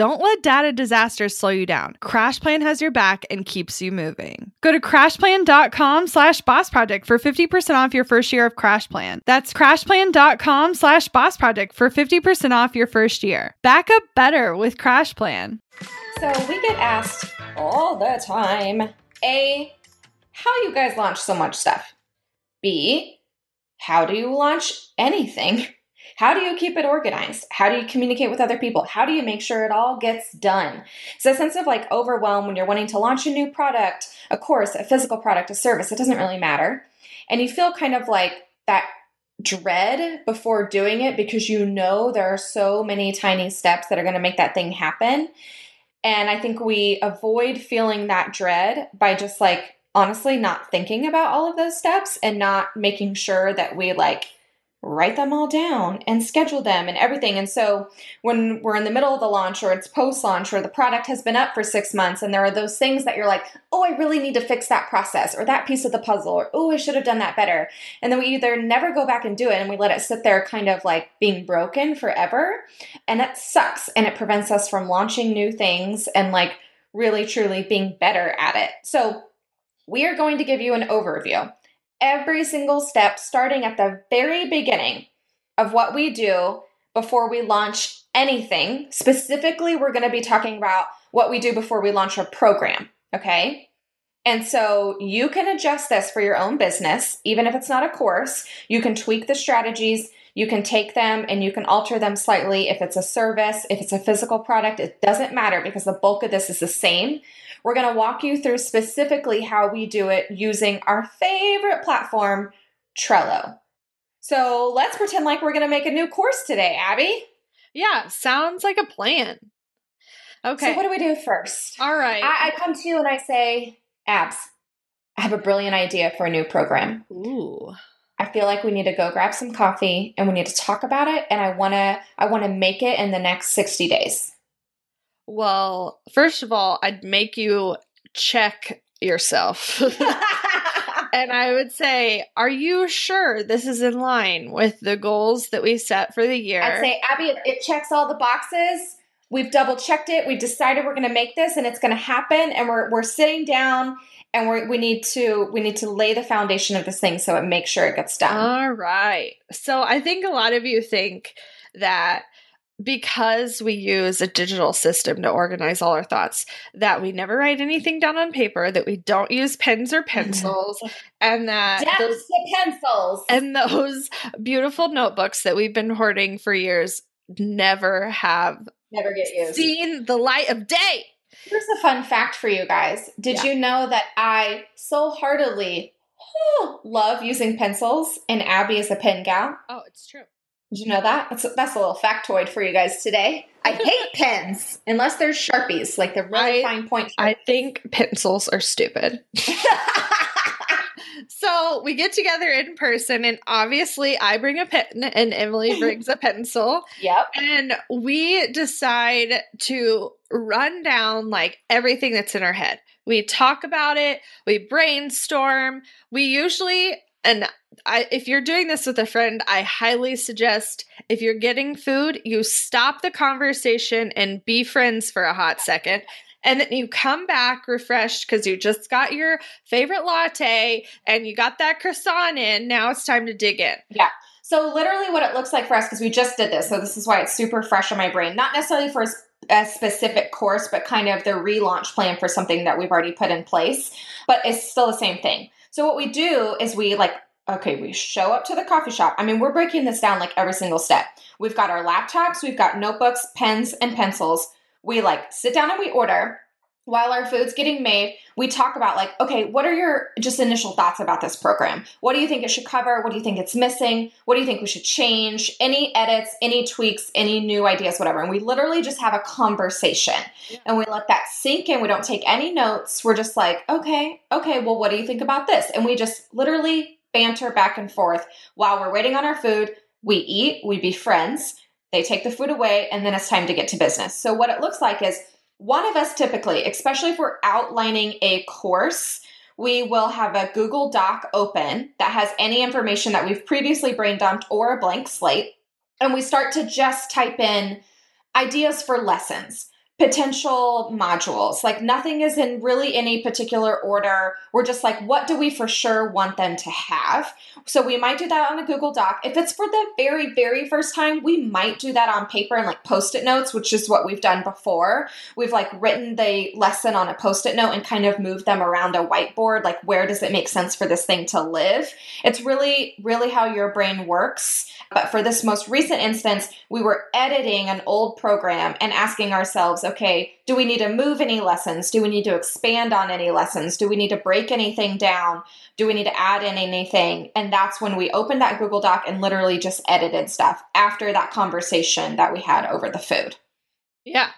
Don't let data disasters slow you down. CrashPlan has your back and keeps you moving. Go to crashplan.com slash boss project for 50% off your first year of CrashPlan. That's crashplan.com slash boss project for 50% off your first year. Back up better with CrashPlan. So we get asked all the time A, how you guys launch so much stuff? B, how do you launch anything? How do you keep it organized? How do you communicate with other people? How do you make sure it all gets done? So, a sense of like overwhelm when you're wanting to launch a new product, a course, a physical product, a service, it doesn't really matter. And you feel kind of like that dread before doing it because you know there are so many tiny steps that are going to make that thing happen. And I think we avoid feeling that dread by just like honestly not thinking about all of those steps and not making sure that we like write them all down and schedule them and everything. And so when we're in the middle of the launch or it's post launch or the product has been up for six months and there are those things that you're like, oh, I really need to fix that process or that piece of the puzzle or oh, I should have done that better. And then we either never go back and do it and we let it sit there kind of like being broken forever. And that sucks and it prevents us from launching new things and like really truly being better at it. So we are going to give you an overview every single step, starting at the very beginning of what we do before we launch anything. Specifically, we're going to be talking about what we do before we launch a program, okay? And so you can adjust this for your own business, even if it's not a course. You can tweak the strategies, you can take them and you can alter them slightly. If it's a service, if it's a physical product, it doesn't matter because the bulk of this is the same. We're going to walk you through specifically how we do it using our favorite platform, Trello. So let's pretend like we're going to make a new course today, Abby. Yeah, sounds like a plan. Okay. So, what do we do first? All right. I, I come to you and I say, Abs, I have a brilliant idea for a new program. Ooh. I feel like we need to go grab some coffee and we need to talk about it and I want to I want to make it in the next 60 days. Well, first of all, I'd make you check yourself. and I would say, are you sure this is in line with the goals that we set for the year? I'd say, Abby, it, it checks all the boxes. We've double checked it. We've decided we're going to make this and it's going to happen. And we're, we're sitting down and we we need to we need to lay the foundation of this thing so it makes sure it gets done. All right. So I think a lot of you think that because we use a digital system to organize all our thoughts that we never write anything down on paper that we don't use pens or mm-hmm. pencils and that those, pencils. and those beautiful notebooks that we've been hoarding for years never have never get used. seen the light of day. Here's a fun fact for you guys. Did yeah. you know that i so heartily oh, love using pencils and abby is a pen gal? Oh it's true did you know that? That's a, that's a little factoid for you guys today. I hate pens unless they're sharpies, like the really I, fine point. I think pencils are stupid. so we get together in person, and obviously, I bring a pen, and Emily brings a pencil. Yep. And we decide to run down like everything that's in our head. We talk about it, we brainstorm. We usually And I, if you're doing this with a friend, I highly suggest if you're getting food, you stop the conversation and be friends for a hot second. And then you come back refreshed because you just got your favorite latte and you got that croissant in. Now it's time to dig in. Yeah. So, literally, what it looks like for us, because we just did this, so this is why it's super fresh in my brain. Not necessarily for a specific course, but kind of the relaunch plan for something that we've already put in place, but it's still the same thing. So, what we do is we like, okay, we show up to the coffee shop. I mean, we're breaking this down like every single step. We've got our laptops, we've got notebooks, pens, and pencils. We like sit down and we order while our food's getting made, we talk about like, okay, what are your just initial thoughts about this program? What do you think it should cover? What do you think it's missing? What do you think we should change? Any edits, any tweaks, any new ideas, whatever. And we literally just have a conversation yeah. and we let that sink in. We don't take any notes. We're just like, okay, okay, well, what do you think about this? And we just literally banter back and forth while we're waiting on our food. We eat, we be friends. They take the food away, and then it's time to get to business. So, what it looks like is one of us typically, especially if we're outlining a course, we will have a Google Doc open that has any information that we've previously brain dumped or a blank slate. And we start to just type in ideas for lessons potential modules. Like nothing is in really any particular order. We're just like, what do we for sure want them to have? So we might do that on a Google Doc. If it's for the very, very first time, we might do that on paper and like post it notes, which is what we've done before. We've like written the lesson on a post it note and kind of moved them around a whiteboard. Like, where does it make sense for this thing to live? It's really, really how your brain works. But for this most recent instance, we were editing an old program and asking ourselves, okay, do we need to move any lessons? Do we need to expand on any lessons? Do we need to break anything down? Do we need to add in anything? And that's when we opened that Google Doc and literally just edited stuff after that conversation that we had over the food. Yeah.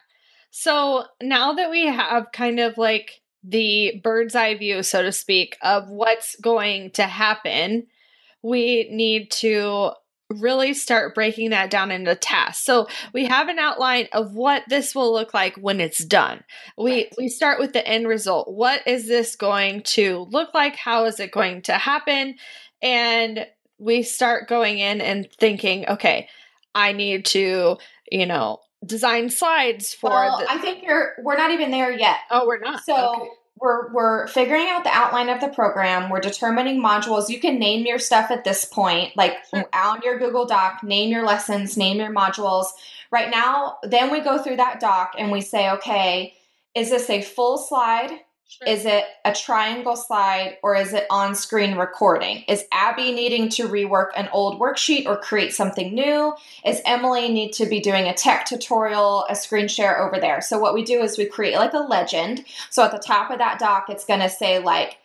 So now that we have kind of like the bird's eye view, so to speak, of what's going to happen, we need to really start breaking that down into tasks. So we have an outline of what this will look like when it's done. We right. we start with the end result. What is this going to look like? How is it going to happen? And we start going in and thinking, okay, I need to, you know, design slides for well, the- I think you're we're not even there yet. Oh, we're not. So okay we're we're figuring out the outline of the program. We're determining modules. You can name your stuff at this point like hmm. sure. on your google doc name your lessons name your modules. Right now then we go through that doc and we say okay is this a full slide Sure. Is it a triangle slide or is it on screen recording? Is Abby needing to rework an old worksheet or create something new? Is Emily need to be doing a tech tutorial, a screen share over there? So what we do is we create like a legend. So at the top of that doc, it's going to say like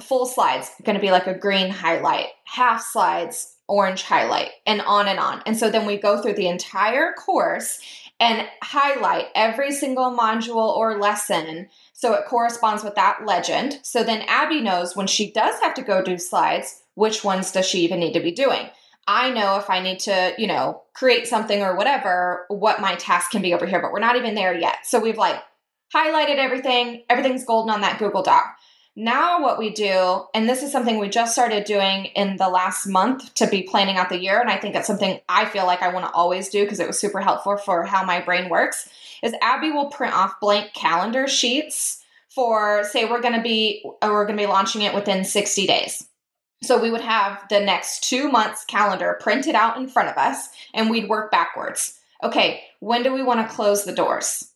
full slides, going to be like a green highlight, half slides, orange highlight, and on and on. And so then we go through the entire course and highlight every single module or lesson so it corresponds with that legend. So then Abby knows when she does have to go do slides, which ones does she even need to be doing? I know if I need to, you know, create something or whatever, what my task can be over here, but we're not even there yet. So we've like highlighted everything, everything's golden on that Google Doc. Now, what we do, and this is something we just started doing in the last month to be planning out the year, and I think it's something I feel like I want to always do because it was super helpful for how my brain works, is Abby will print off blank calendar sheets for, say, we're going to be, we're going to be launching it within 60 days. So we would have the next two months calendar printed out in front of us, and we'd work backwards. Okay, when do we want to close the doors?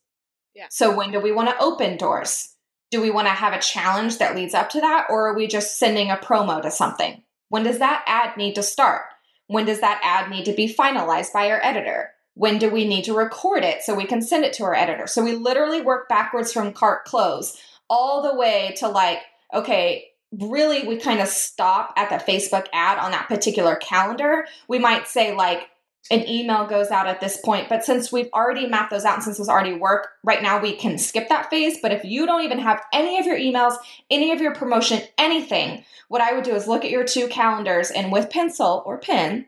Yeah. So when do we want to open doors? Do we want to have a challenge that leads up to that or are we just sending a promo to something? When does that ad need to start? When does that ad need to be finalized by our editor? When do we need to record it so we can send it to our editor? So we literally work backwards from cart close all the way to like okay really we kind of stop at the facebook ad on that particular calendar. We might say like an email goes out at this point. But since we've already mapped those out and since those already work, right now we can skip that phase. But if you don't even have any of your emails, any of your promotion, anything, what I would do is look at your two calendars and with pencil or pen,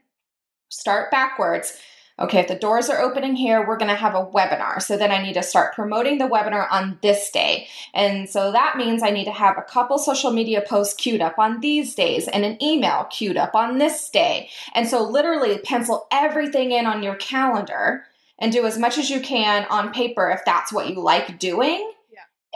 start backwards. Okay, if the doors are opening here, we're going to have a webinar. So then I need to start promoting the webinar on this day. And so that means I need to have a couple social media posts queued up on these days and an email queued up on this day. And so literally pencil everything in on your calendar and do as much as you can on paper if that's what you like doing.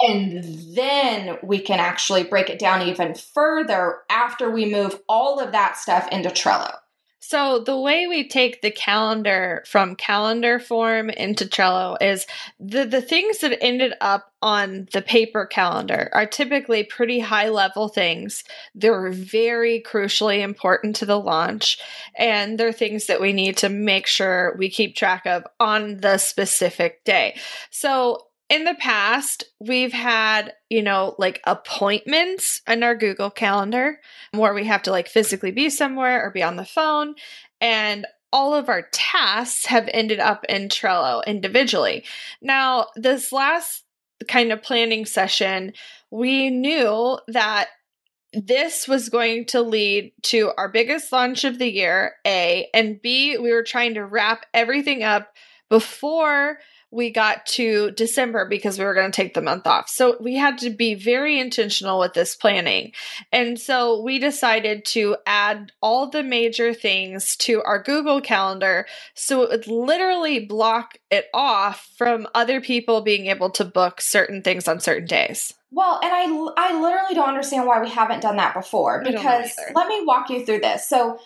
And then we can actually break it down even further after we move all of that stuff into Trello. So the way we take the calendar from calendar form into Trello is the the things that ended up on the paper calendar are typically pretty high level things. They're very crucially important to the launch and they're things that we need to make sure we keep track of on the specific day. So in the past, we've had, you know, like appointments in our Google Calendar where we have to like physically be somewhere or be on the phone. And all of our tasks have ended up in Trello individually. Now, this last kind of planning session, we knew that this was going to lead to our biggest launch of the year, A, and B, we were trying to wrap everything up before we got to December because we were going to take the month off. So we had to be very intentional with this planning. And so we decided to add all the major things to our Google Calendar so it would literally block it off from other people being able to book certain things on certain days. Well, and I I literally don't understand why we haven't done that before because let me walk you through this. So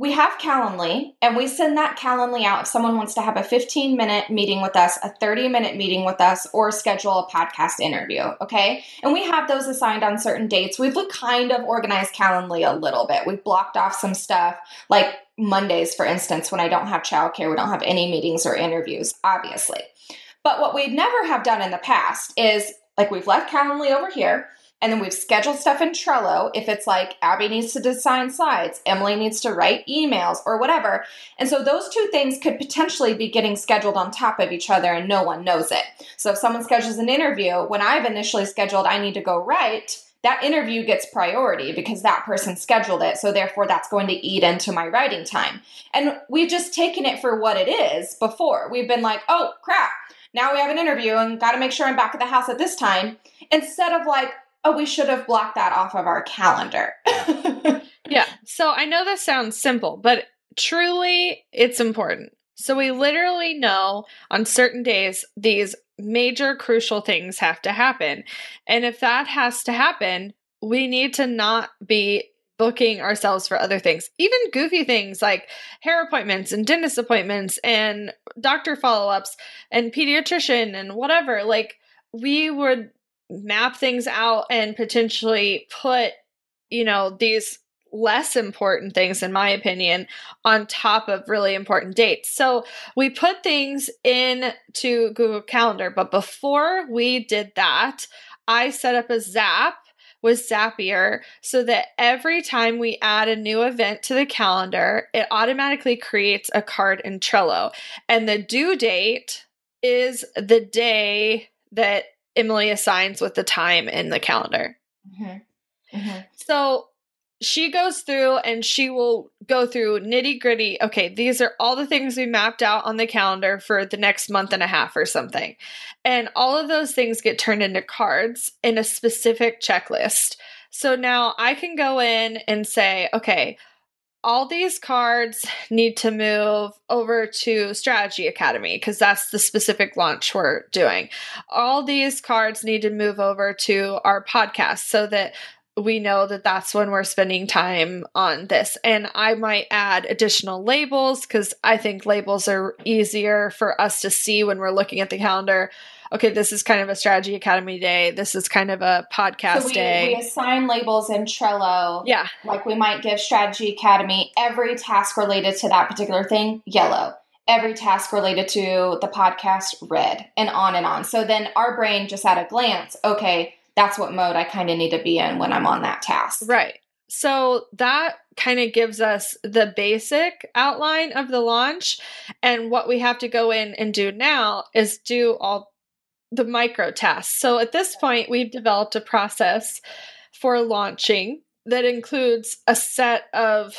we have Calendly, and we send that Calendly out if someone wants to have a 15 minute meeting with us, a 30 minute meeting with us, or schedule a podcast interview. Okay. And we have those assigned on certain dates. We've kind of organized Calendly a little bit. We've blocked off some stuff like Mondays, for instance, when I don't have childcare, we don't have any meetings or interviews, obviously. But what we'd never have done in the past is like we've left Calendly over here and then we've scheduled stuff in Trello if it's like Abby needs to design slides, Emily needs to write emails or whatever. And so those two things could potentially be getting scheduled on top of each other and no one knows it. So if someone schedules an interview, when I've initially scheduled, I need to go write, that interview gets priority because that person scheduled it. So therefore, that's going to eat into my writing time. And we've just taken it for what it is before. We've been like, oh crap, now we have an interview and got to make sure I'm back at the house at this time. Instead of like, oh, we should have blocked that off of our calendar. yeah. So I know this sounds simple, but truly it's important. So we literally know on certain days these major crucial things have to happen. And if that has to happen, we need to not be booking ourselves for other things, even goofy things like hair appointments and dentist appointments and doctor follow ups and pediatrician and whatever. Like, we would map things out and potentially put, you know, these less important things, in my opinion, on top of really important dates. So we put things into Google Calendar, but before we did that, I set up a Zap with Zapier so that every time we add a new event to the calendar, it automatically creates a card in Trello. And the due date is the day that Emily assigns with the time in the calendar. Mm-hmm. Mm-hmm. So she goes through and she will go through nitty gritty. Okay, these are all the things we mapped out on the calendar for the next month and a half or something. And all of those things get turned into cards in a specific checklist. So now I can go in and say, okay, all these cards need to move over to Strategy Academy because that's the specific launch we're doing. All these cards need to move over to our podcast so that we know that that's when we're spending time on this. And I might add additional labels because I think labels are easier for us to see when we're looking at the calendar okay, this is kind of a strategy academy day. This is kind of a podcast so we, day. We assign labels in Trello. Yeah. Like we might give strategy academy every task related to that particular thing, yellow. Every task related to the podcast, red, and on and on. So then our brain just at a glance, okay, that's what mode I kind of need to be in when I'm on that task. Right. So that kind of gives us the basic outline of the launch. And what we have to go in and do now is do all the micro tasks. So at this point, we've developed a process for launching that includes a set of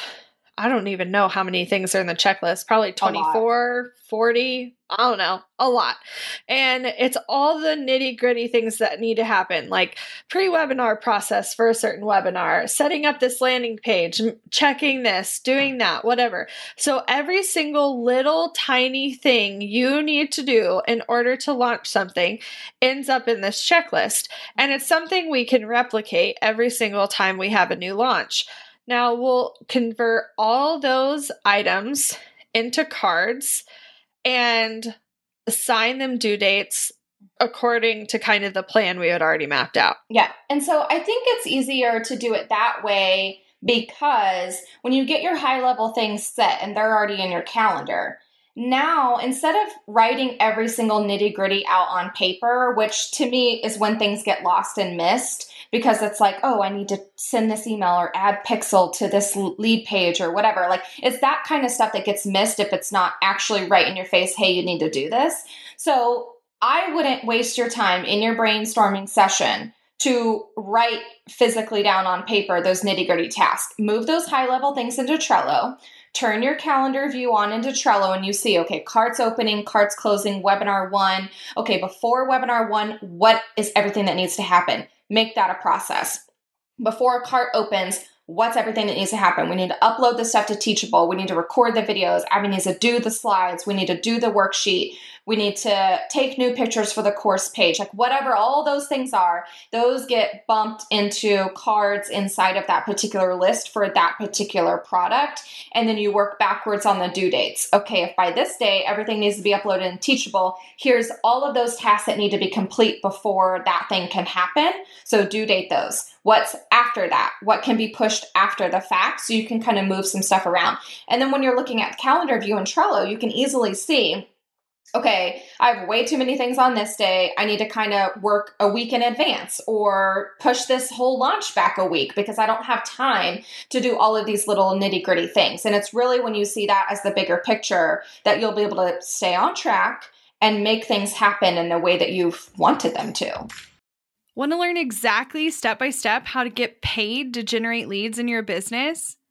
I don't even know how many things are in the checklist. Probably 24, 40, I don't know, a lot. And it's all the nitty gritty things that need to happen, like pre webinar process for a certain webinar, setting up this landing page, checking this, doing that, whatever. So every single little tiny thing you need to do in order to launch something ends up in this checklist. And it's something we can replicate every single time we have a new launch. Now we'll convert all those items into cards and assign them due dates according to kind of the plan we had already mapped out. Yeah. And so I think it's easier to do it that way because when you get your high level things set and they're already in your calendar, now instead of writing every single nitty gritty out on paper, which to me is when things get lost and missed, because it's like, oh, I need to send this email or add pixel to this lead page or whatever. Like, it's that kind of stuff that gets missed if it's not actually right in your face, hey, you need to do this. So I wouldn't waste your time in your brainstorming session to write physically down on paper those nitty gritty tasks. Move those high level things into Trello. Turn your calendar view on into Trello and you see, okay, carts opening, carts closing, webinar one. Okay, before webinar one, what is everything that needs to happen? Make that a process. Before a cart opens, what's everything that needs to happen? We need to upload the stuff to Teachable. We need to record the videos. Abby needs to do the slides. We need to do the worksheet we need to take new pictures for the course page, like whatever all those things are, those get bumped into cards inside of that particular list for that particular product. And then you work backwards on the due dates. Okay, if by this day everything needs to be uploaded and teachable, here's all of those tasks that need to be complete before that thing can happen. So due date those. What's after that? What can be pushed after the fact? So you can kind of move some stuff around. And then when you're looking at calendar view in Trello, you can easily see okay, I have way too many things on this day. I need to kind of work a week in advance or push this whole launch back a week because I don't have time to do all of these little nitty gritty things. And it's really when you see that as the bigger picture that you'll be able to stay on track and make things happen in the way that you've wanted them to. Want to learn exactly step by step how to get paid to generate leads in your business?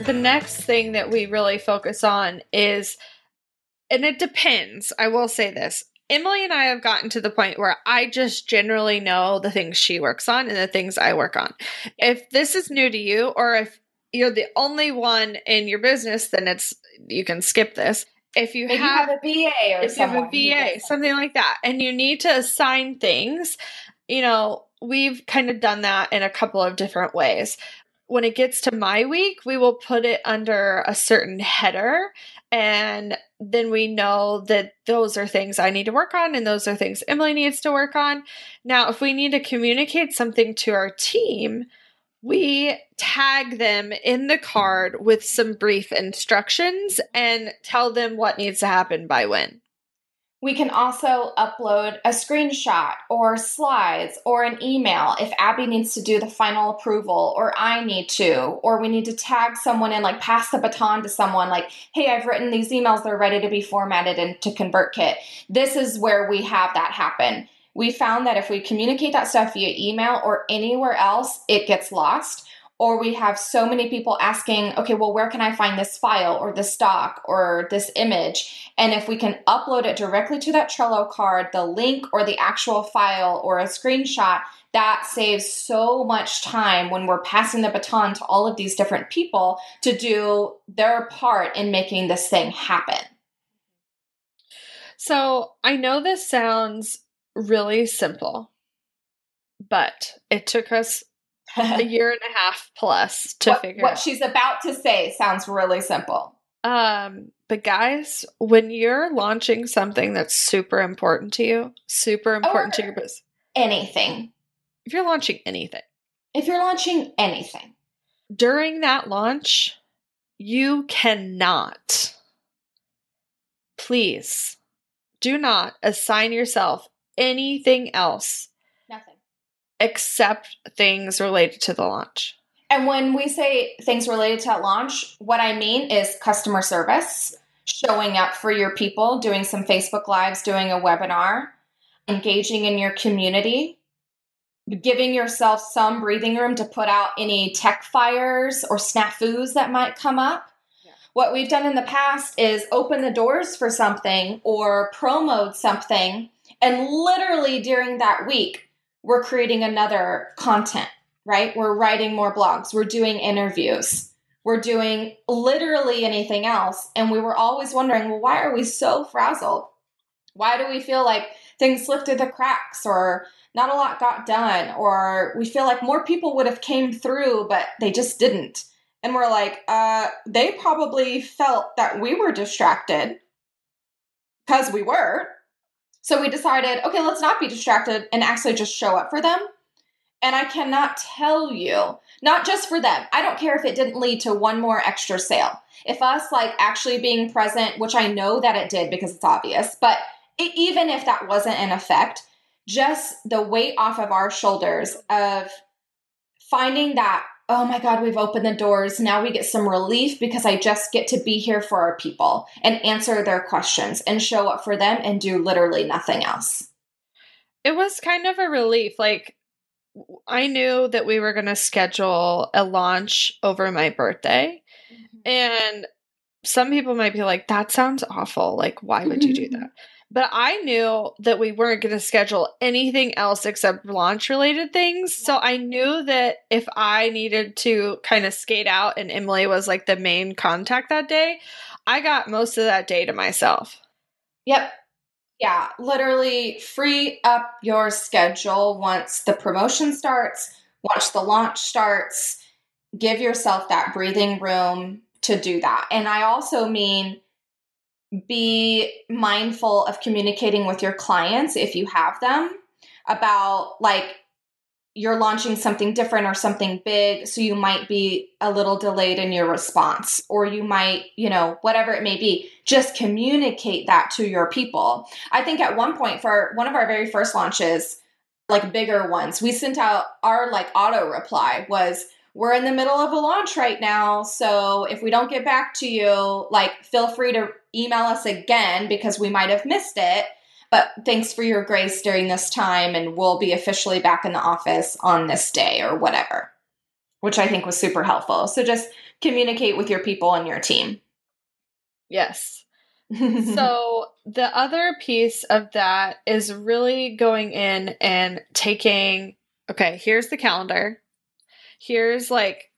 The next thing that we really focus on is, and it depends, I will say this. Emily and I have gotten to the point where I just generally know the things she works on and the things I work on. If this is new to you, or if you're the only one in your business, then it's you can skip this. If you, Maybe you have, have a VA or if you have a something like that, and you need to assign things, you know, we've kind of done that in a couple of different ways. When it gets to my week, we will put it under a certain header, and then we know that those are things I need to work on, and those are things Emily needs to work on. Now, if we need to communicate something to our team, we tag them in the card with some brief instructions and tell them what needs to happen by when. We can also upload a screenshot or slides or an email if Abby needs to do the final approval or I need to, or we need to tag someone in, like pass the baton to someone, like, hey, I've written these emails, they're ready to be formatted into ConvertKit. This is where we have that happen. We found that if we communicate that stuff via email or anywhere else, it gets lost. Or we have so many people asking, okay, well, where can I find this file or this stock or this image? And if we can upload it directly to that Trello card, the link or the actual file or a screenshot, that saves so much time when we're passing the baton to all of these different people to do their part in making this thing happen. So I know this sounds really simple, but it took us a year and a half plus to what, figure what out. she's about to say sounds really simple. Um, but guys, when you're launching something that's super important to you, super important to your business, Anything. if you're launching anything, If you're launching anything, during that launch, you cannot, please do not assign yourself anything else. Except things related to the launch. And when we say things related to that launch, what I mean is customer service, showing up for your people, doing some Facebook Lives, doing a webinar, engaging in your community, giving yourself some breathing room to put out any tech fires or snafus that might come up. Yeah. What we've done in the past is open the doors for something or promote something, and literally during that week, we're creating another content right? We're writing more blogs, we're doing interviews, we're doing literally anything else. And we were always wondering, well, why are we so frazzled? Why do we feel like things slipped through the cracks or not a lot got done or we feel like more people would have came through but they just didn't. And we're like, uh they probably felt that we were distracted because we were. So we decided, okay, let's not be distracted and actually just show up for them and I cannot tell you, not just for them, I don't care if it didn't lead to one more extra sale. If us like actually being present, which I know that it did because it's obvious, but it, even if that wasn't an effect, just the weight off of our shoulders of finding that, oh my God, we've opened the doors. Now we get some relief because I just get to be here for our people and answer their questions and show up for them and do literally nothing else. It was kind of a relief. Like, I knew that we were going to schedule a launch over my birthday. Mm-hmm. And some people might be like, that sounds awful. Like, why would you do mm-hmm. that? But I knew that we weren't going to schedule anything else except launch related things. So I knew that if I needed to kind of skate out and Emily was like the main contact that day, I got most of that day to myself. Yep. Yeah, literally free up your schedule once the promotion starts, once the launch starts. Give yourself that breathing room to do that. And I also mean be mindful of communicating with your clients if you have them about like you're launching something different or something big so you might be a little delayed in your response or you might you know whatever it may be just communicate that to your people. I think at one point for one of our very first launches like bigger ones we sent out our like auto reply was we're in the middle of a launch right now so if we don't get back to you like feel free to email us again because we might have missed it but thanks for your grace during this time, and we'll be officially back in the office on this day or whatever, which I think was super helpful. So just communicate with your people and your team. Yes. so the other piece of that is really going in and taking okay, here's the calendar. Here's like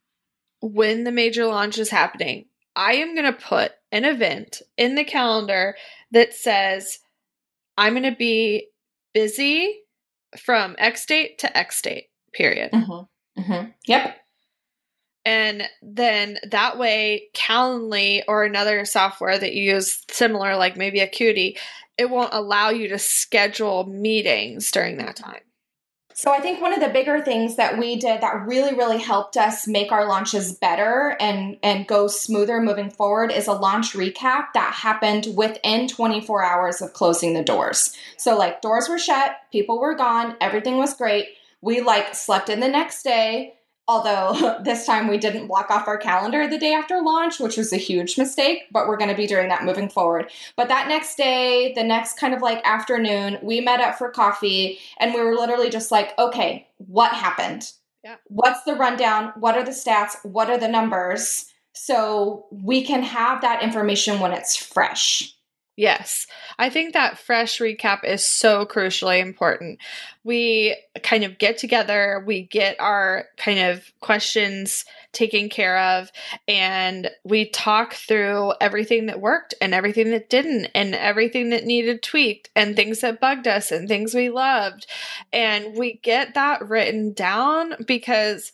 when the major launch is happening. I am going to put an event in the calendar that says I'm going to be busy from X date to X date, period. Mm-hmm. Mm-hmm. Yep. And then that way, Calendly or another software that you use similar, like maybe Acuity, it won't allow you to schedule meetings during that time. So I think one of the bigger things that we did that really really helped us make our launches better and and go smoother moving forward is a launch recap that happened within 24 hours of closing the doors. So like doors were shut, people were gone, everything was great. We like slept in the next day, Although this time we didn't block off our calendar the day after launch, which was a huge mistake, but we're going to be doing that moving forward. But that next day, the next kind of like afternoon, we met up for coffee and we were literally just like, okay, what happened? Yeah. What's the rundown? What are the stats? What are the numbers? So we can have that information when it's fresh. Yes. I think that fresh recap is so crucially important. We kind of get together, we get our kind of questions taken care of, and we talk through everything that worked and everything that didn't, and everything that needed tweaked, and things that bugged us, and things we loved. And we get that written down because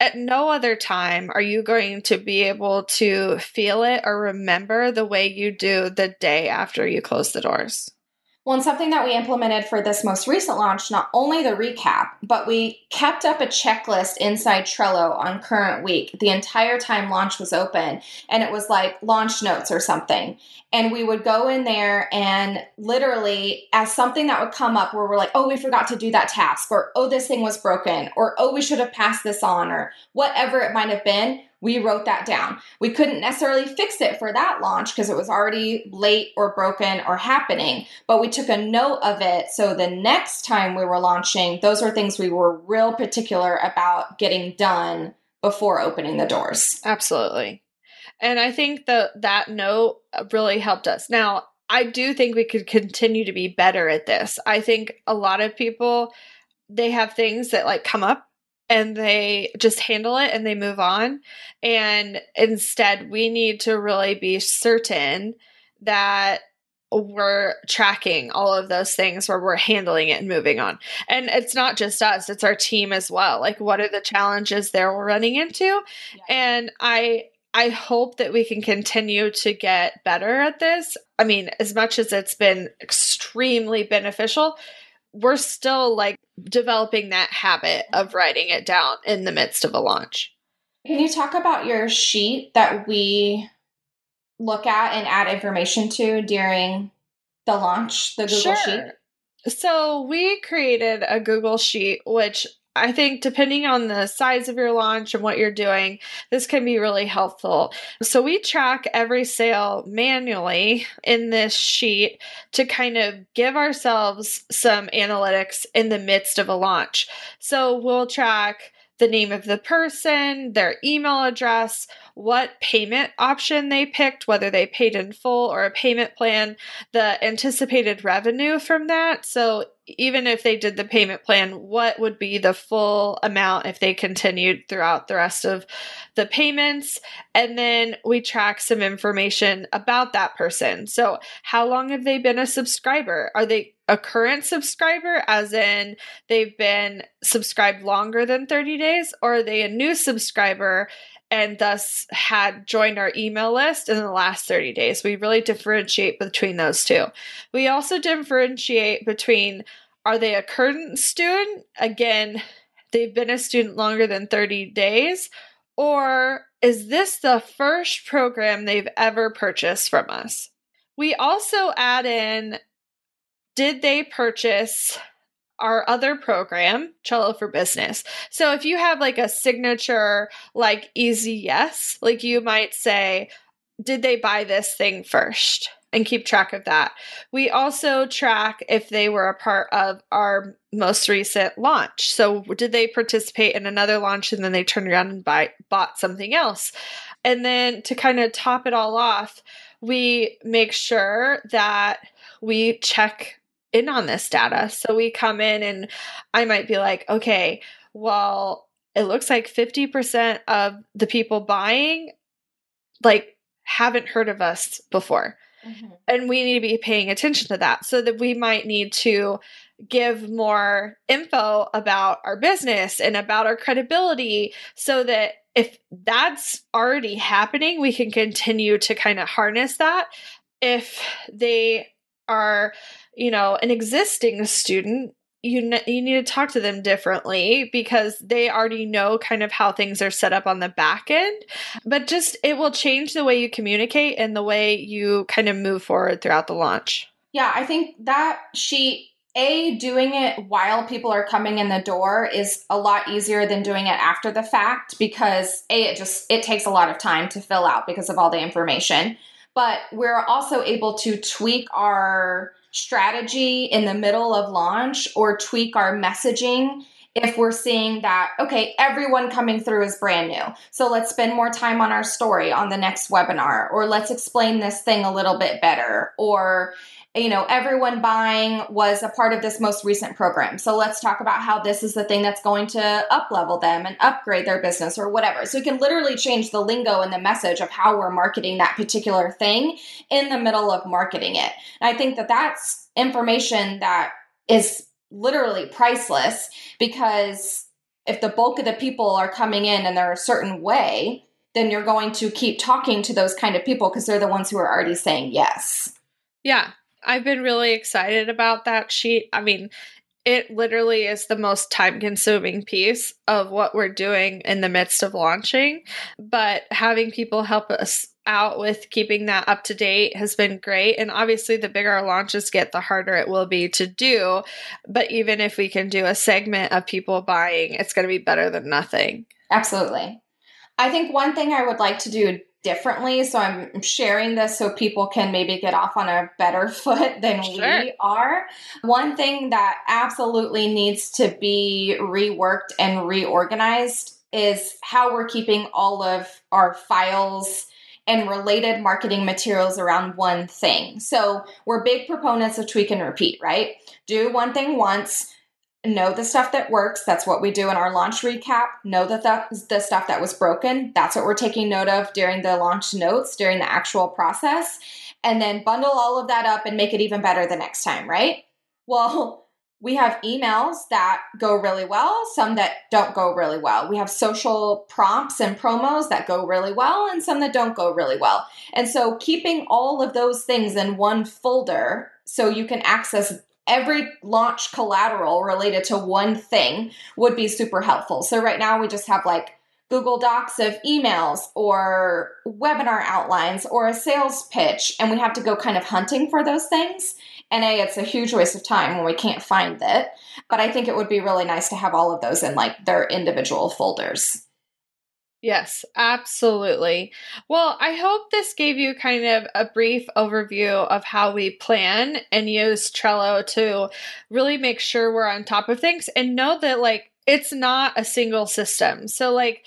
at no other time are you going to be able to feel it or remember the way you do the day after you close the doors. Well, and something that we implemented for this most recent launch, not only the recap, but we kept up a checklist inside Trello on current week the entire time launch was open. And it was like launch notes or something. And we would go in there and literally, as something that would come up where we're like, oh, we forgot to do that task, or oh, this thing was broken, or oh, we should have passed this on, or whatever it might have been, we wrote that down. We couldn't necessarily fix it for that launch because it was already late or broken or happening, but we took a note of it. So the next time we were launching, those are things we were real particular about getting done before opening the doors. Absolutely. And I think that that note really helped us. Now, I do think we could continue to be better at this. I think a lot of people they have things that like come up and they just handle it and they move on. And instead, we need to really be certain that we're tracking all of those things where we're handling it and moving on. And it's not just us, it's our team as well. Like what are the challenges there we're running into? Yeah. And I I hope that we can continue to get better at this. I mean, as much as it's been extremely beneficial, we're still like developing that habit of writing it down in the midst of a launch. Can you talk about your sheet that we look at and add information to during the launch, the Google sure. Sheet? So, we created a Google Sheet, which I think depending on the size of your launch and what you're doing, this can be really helpful. So we track every sale manually in this sheet to kind of give ourselves some analytics in the midst of a launch. So we'll track the name of the person, their email address, what payment option they picked, whether they paid in full or a payment plan, the anticipated revenue from that. So even if they did the payment plan, what would be the full amount if they continued throughout the rest of the payments? And then we track some information about that person. So, how long have they been a subscriber? Are they a current subscriber, as in they've been subscribed longer than 30 days, or are they a new subscriber and thus had joined our email list in the last 30 days. We really differentiate between those two. We also differentiate between are they a current student? Again, they've been a student longer than 30 days, or is this the first program they've ever purchased from us? We also add in did they purchase our other program, Trello for Business. So if you have like a signature, like easy yes, like you might say, did they buy this thing first? And keep track of that. We also track if they were a part of our most recent launch. So, did they participate in another launch and then they turned around and buy, bought something else? And then to kind of top it all off, we make sure that we check in on this data. So we come in and I might be like, okay, well, it looks like 50% of the people buying like haven't heard of us before. Mm-hmm. And we need to be paying attention to that so that we might need to give more info about our business and about our credibility so that if that's already happening, we can continue to kind of harness that. If they are you know, an existing student, you ne- you need to talk to them differently because they already know kind of how things are set up on the back end. But just it will change the way you communicate and the way you kind of move forward throughout the launch. Yeah, I think that she a doing it while people are coming in the door is a lot easier than doing it after the fact because a it just it takes a lot of time to fill out because of all the information but we're also able to tweak our strategy in the middle of launch or tweak our messaging if we're seeing that, okay, everyone coming through is brand new. So let's spend more time on our story on the next webinar, or let's explain this thing a little bit better, or you know, everyone buying was a part of this most recent program. So let's talk about how this is the thing that's going to up level them and upgrade their business or whatever. So you can literally change the lingo and the message of how we're marketing that particular thing in the middle of marketing it. And I think that that's information that is literally priceless because if the bulk of the people are coming in and they're a certain way, then you're going to keep talking to those kind of people because they're the ones who are already saying yes. Yeah, I've been really excited about that sheet. I mean, it literally is the most time consuming piece of what we're doing in the midst of launching. But having people help us out with keeping that up to date has been great. And obviously, the bigger our launches get, the harder it will be to do. But even if we can do a segment of people buying, it's going to be better than nothing. Absolutely. I think one thing I would like to do differently. So I'm sharing this so people can maybe get off on a better foot than sure. we are. One thing that absolutely needs to be reworked and reorganized is how we're keeping all of our files and related marketing materials around one thing. So we're big proponents of tweak and repeat, right? Do one thing once know the stuff that works. That's what we do in our launch recap. Know the, th- the stuff that was broken. That's what we're taking note of during the launch notes, during the actual process. And then bundle all of that up and make it even better the next time, right? Well, we have emails that go really well, some that don't go really well. We have social prompts and promos that go really well, and some that don't go really well. And so, keeping all of those things in one folder so you can access every launch collateral related to one thing would be super helpful. So right now we just have like Google Docs of emails or webinar outlines or a sales pitch, and we have to go kind of hunting for those things. And A, it's a huge waste of time when we can't find it. But I think it would be really nice to have all of those in like their individual folders. Yes, absolutely. Well, I hope this gave you kind of a brief overview of how we plan and use Trello to really make sure we're on top of things and know that, like, it's not a single system. So, like,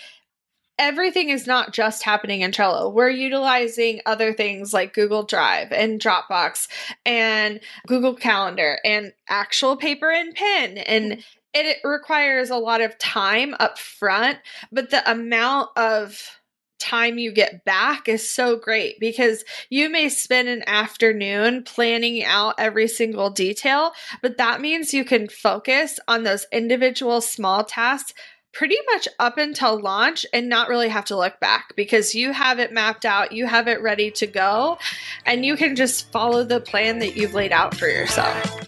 everything is not just happening in Trello. We're utilizing other things like Google Drive and Dropbox and Google Calendar and actual paper and pen and mm. It requires a lot of time up front, but the amount of time you get back is so great because you may spend an afternoon planning out every single detail, but that means you can focus on those individual small tasks pretty much up until launch and not really have to look back because you have it mapped out, you have it ready to go, and you can just follow the plan that you've laid out for yourself.